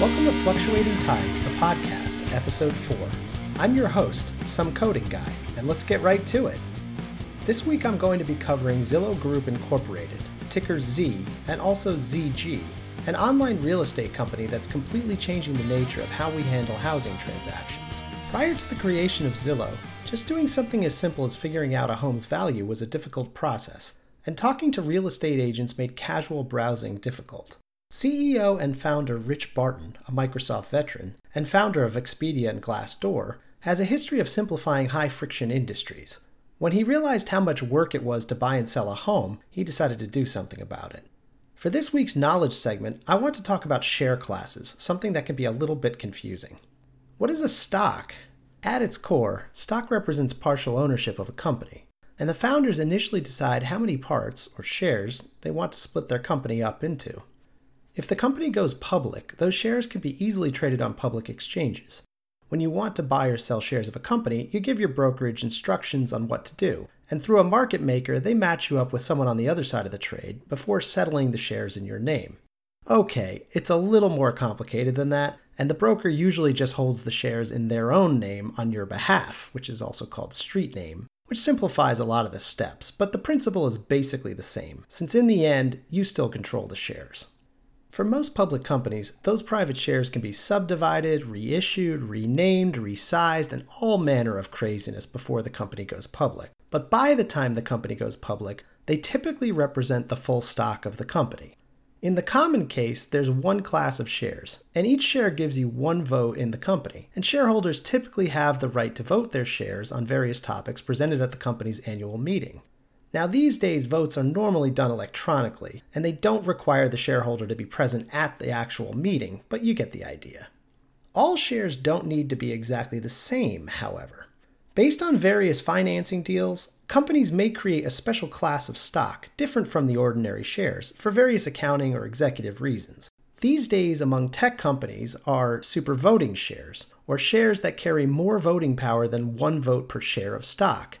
Welcome to Fluctuating Tides, the podcast, episode 4. I'm your host, Some Coding Guy, and let's get right to it. This week I'm going to be covering Zillow Group Incorporated, ticker Z, and also ZG, an online real estate company that's completely changing the nature of how we handle housing transactions. Prior to the creation of Zillow, just doing something as simple as figuring out a home's value was a difficult process, and talking to real estate agents made casual browsing difficult. CEO and founder Rich Barton, a Microsoft veteran, and founder of Expedia and Glassdoor, has a history of simplifying high friction industries. When he realized how much work it was to buy and sell a home, he decided to do something about it. For this week's knowledge segment, I want to talk about share classes, something that can be a little bit confusing. What is a stock? At its core, stock represents partial ownership of a company, and the founders initially decide how many parts, or shares, they want to split their company up into. If the company goes public, those shares can be easily traded on public exchanges. When you want to buy or sell shares of a company, you give your brokerage instructions on what to do, and through a market maker, they match you up with someone on the other side of the trade before settling the shares in your name. Okay, it's a little more complicated than that, and the broker usually just holds the shares in their own name on your behalf, which is also called street name, which simplifies a lot of the steps, but the principle is basically the same, since in the end, you still control the shares. For most public companies, those private shares can be subdivided, reissued, renamed, resized, and all manner of craziness before the company goes public. But by the time the company goes public, they typically represent the full stock of the company. In the common case, there's one class of shares, and each share gives you one vote in the company, and shareholders typically have the right to vote their shares on various topics presented at the company's annual meeting. Now, these days, votes are normally done electronically, and they don't require the shareholder to be present at the actual meeting, but you get the idea. All shares don't need to be exactly the same, however. Based on various financing deals, companies may create a special class of stock different from the ordinary shares for various accounting or executive reasons. These days, among tech companies, are super voting shares, or shares that carry more voting power than one vote per share of stock.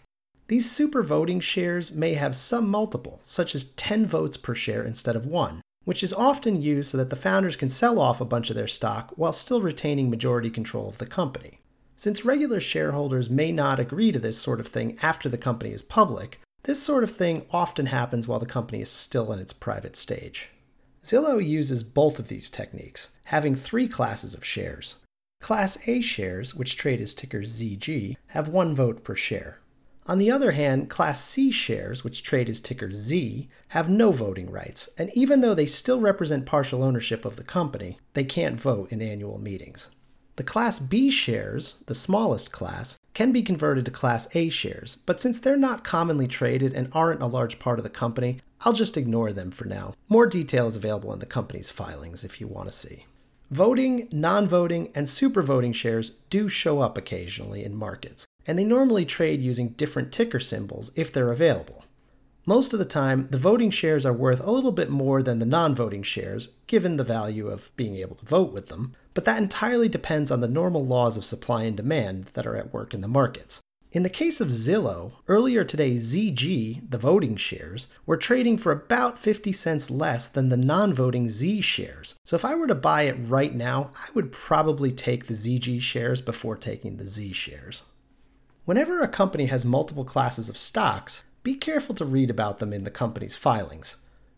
These super voting shares may have some multiple, such as 10 votes per share instead of one, which is often used so that the founders can sell off a bunch of their stock while still retaining majority control of the company. Since regular shareholders may not agree to this sort of thing after the company is public, this sort of thing often happens while the company is still in its private stage. Zillow uses both of these techniques, having three classes of shares. Class A shares, which trade as ticker ZG, have one vote per share. On the other hand, Class C shares, which trade as ticker Z, have no voting rights, and even though they still represent partial ownership of the company, they can't vote in annual meetings. The Class B shares, the smallest class, can be converted to Class A shares, but since they're not commonly traded and aren't a large part of the company, I'll just ignore them for now. More detail is available in the company's filings if you want to see. Voting, non voting, and super voting shares do show up occasionally in markets and they normally trade using different ticker symbols if they're available. Most of the time, the voting shares are worth a little bit more than the non voting shares, given the value of being able to vote with them, but that entirely depends on the normal laws of supply and demand that are at work in the markets. In the case of Zillow, earlier today, ZG, the voting shares, were trading for about 50 cents less than the non voting Z shares. So if I were to buy it right now, I would probably take the ZG shares before taking the Z shares. Whenever a company has multiple classes of stocks, be careful to read about them in the company's filings.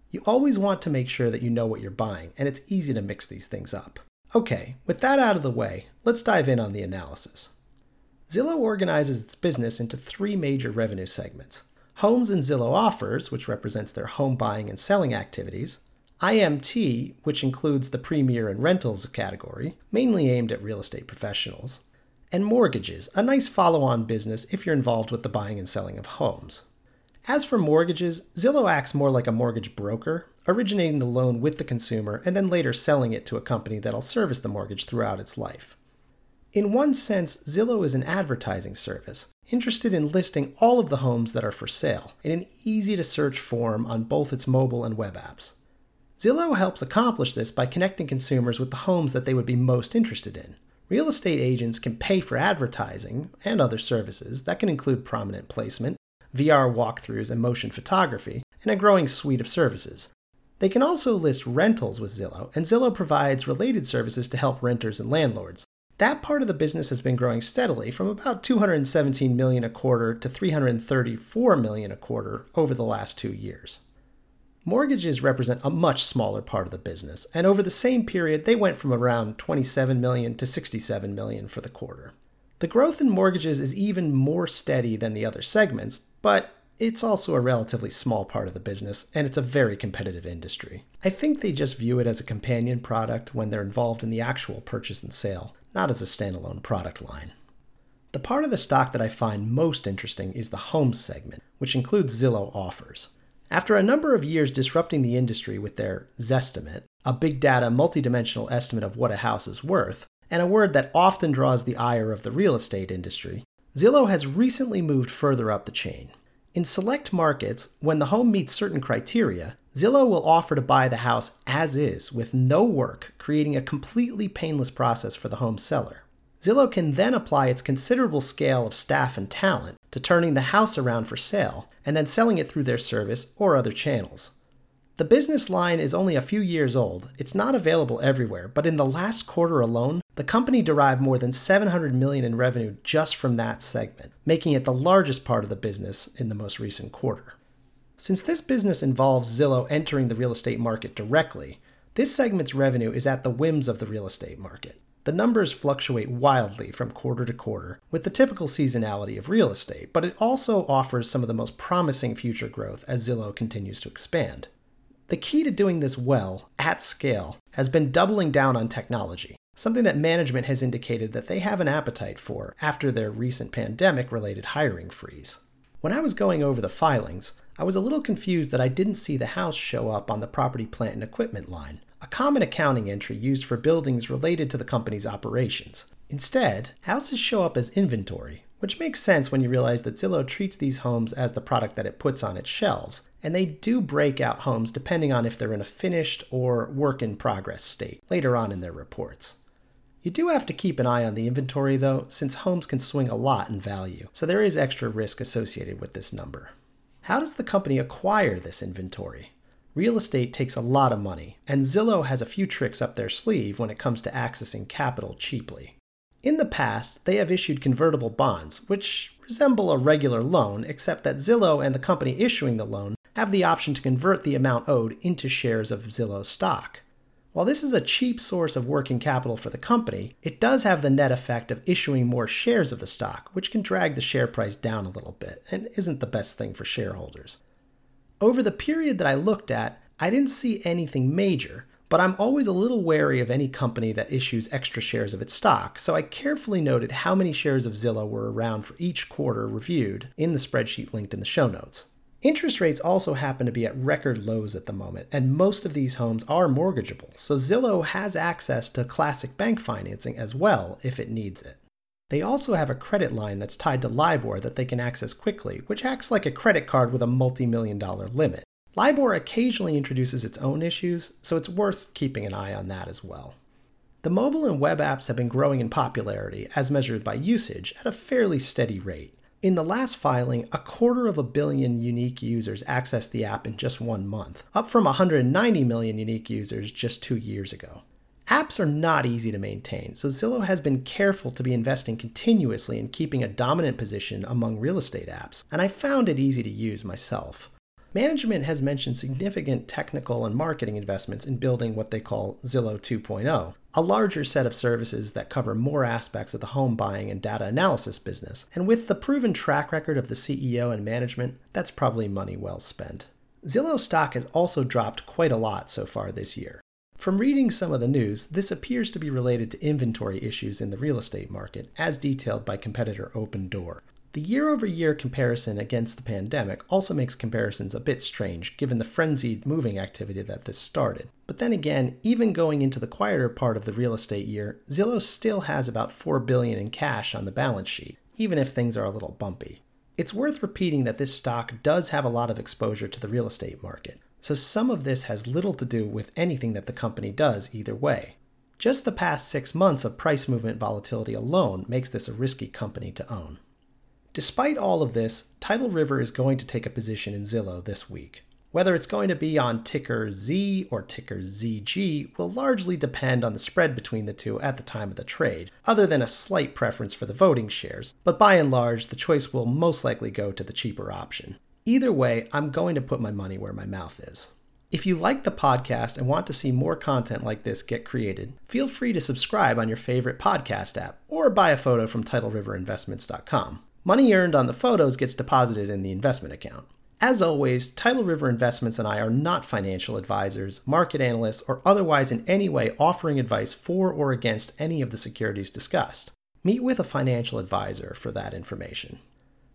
You always want to make sure that you know what you're buying, and it's easy to mix these things up. Okay, with that out of the way, let's dive in on the analysis. Zillow organizes its business into three major revenue segments Homes and Zillow Offers, which represents their home buying and selling activities, IMT, which includes the premier and rentals category, mainly aimed at real estate professionals, and mortgages, a nice follow on business if you're involved with the buying and selling of homes. As for mortgages, Zillow acts more like a mortgage broker, originating the loan with the consumer and then later selling it to a company that'll service the mortgage throughout its life. In one sense, Zillow is an advertising service, interested in listing all of the homes that are for sale in an easy to search form on both its mobile and web apps. Zillow helps accomplish this by connecting consumers with the homes that they would be most interested in, Real estate agents can pay for advertising and other services that can include prominent placement, VR walkthroughs, and motion photography, and a growing suite of services. They can also list rentals with Zillow, and Zillow provides related services to help renters and landlords. That part of the business has been growing steadily from about 217 million a quarter to 334 million a quarter over the last 2 years. Mortgages represent a much smaller part of the business, and over the same period they went from around 27 million to 67 million for the quarter. The growth in mortgages is even more steady than the other segments, but it's also a relatively small part of the business, and it's a very competitive industry. I think they just view it as a companion product when they're involved in the actual purchase and sale, not as a standalone product line. The part of the stock that I find most interesting is the home segment, which includes Zillow offers. After a number of years disrupting the industry with their Zestimate, a big data multidimensional estimate of what a house is worth, and a word that often draws the ire of the real estate industry, Zillow has recently moved further up the chain. In select markets, when the home meets certain criteria, Zillow will offer to buy the house as is with no work, creating a completely painless process for the home seller. Zillow can then apply its considerable scale of staff and talent to turning the house around for sale and then selling it through their service or other channels. The business line is only a few years old. It's not available everywhere, but in the last quarter alone, the company derived more than 700 million in revenue just from that segment, making it the largest part of the business in the most recent quarter. Since this business involves Zillow entering the real estate market directly, this segment's revenue is at the whims of the real estate market. The numbers fluctuate wildly from quarter to quarter, with the typical seasonality of real estate, but it also offers some of the most promising future growth as Zillow continues to expand. The key to doing this well, at scale, has been doubling down on technology, something that management has indicated that they have an appetite for after their recent pandemic related hiring freeze. When I was going over the filings, I was a little confused that I didn't see the house show up on the property, plant, and equipment line, a common accounting entry used for buildings related to the company's operations. Instead, houses show up as inventory, which makes sense when you realize that Zillow treats these homes as the product that it puts on its shelves, and they do break out homes depending on if they're in a finished or work in progress state later on in their reports. You do have to keep an eye on the inventory though, since homes can swing a lot in value, so there is extra risk associated with this number. How does the company acquire this inventory? Real estate takes a lot of money, and Zillow has a few tricks up their sleeve when it comes to accessing capital cheaply. In the past, they have issued convertible bonds, which resemble a regular loan, except that Zillow and the company issuing the loan have the option to convert the amount owed into shares of Zillow stock. While this is a cheap source of working capital for the company, it does have the net effect of issuing more shares of the stock, which can drag the share price down a little bit and isn't the best thing for shareholders. Over the period that I looked at, I didn't see anything major, but I'm always a little wary of any company that issues extra shares of its stock, so I carefully noted how many shares of Zillow were around for each quarter reviewed in the spreadsheet linked in the show notes. Interest rates also happen to be at record lows at the moment, and most of these homes are mortgageable, so Zillow has access to classic bank financing as well if it needs it. They also have a credit line that's tied to LIBOR that they can access quickly, which acts like a credit card with a multi million dollar limit. LIBOR occasionally introduces its own issues, so it's worth keeping an eye on that as well. The mobile and web apps have been growing in popularity, as measured by usage, at a fairly steady rate. In the last filing, a quarter of a billion unique users accessed the app in just one month, up from 190 million unique users just two years ago. Apps are not easy to maintain, so Zillow has been careful to be investing continuously in keeping a dominant position among real estate apps, and I found it easy to use myself. Management has mentioned significant technical and marketing investments in building what they call Zillow 2.0, a larger set of services that cover more aspects of the home buying and data analysis business. And with the proven track record of the CEO and management, that's probably money well spent. Zillow stock has also dropped quite a lot so far this year. From reading some of the news, this appears to be related to inventory issues in the real estate market, as detailed by competitor Opendoor. The year over year comparison against the pandemic also makes comparisons a bit strange given the frenzied moving activity that this started. But then again, even going into the quieter part of the real estate year, Zillow still has about 4 billion in cash on the balance sheet, even if things are a little bumpy. It's worth repeating that this stock does have a lot of exposure to the real estate market. So some of this has little to do with anything that the company does either way. Just the past six months of price movement volatility alone makes this a risky company to own. Despite all of this, Tidal River is going to take a position in Zillow this week. Whether it's going to be on ticker Z or ticker ZG will largely depend on the spread between the two at the time of the trade, other than a slight preference for the voting shares, but by and large, the choice will most likely go to the cheaper option. Either way, I'm going to put my money where my mouth is. If you like the podcast and want to see more content like this get created, feel free to subscribe on your favorite podcast app or buy a photo from TidalRiverInvestments.com. Money earned on the photos gets deposited in the investment account. As always, Tidal River Investments and I are not financial advisors, market analysts, or otherwise in any way offering advice for or against any of the securities discussed. Meet with a financial advisor for that information.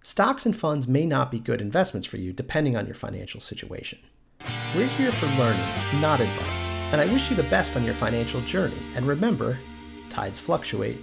Stocks and funds may not be good investments for you depending on your financial situation. We're here for learning, not advice, and I wish you the best on your financial journey. And remember, tides fluctuate,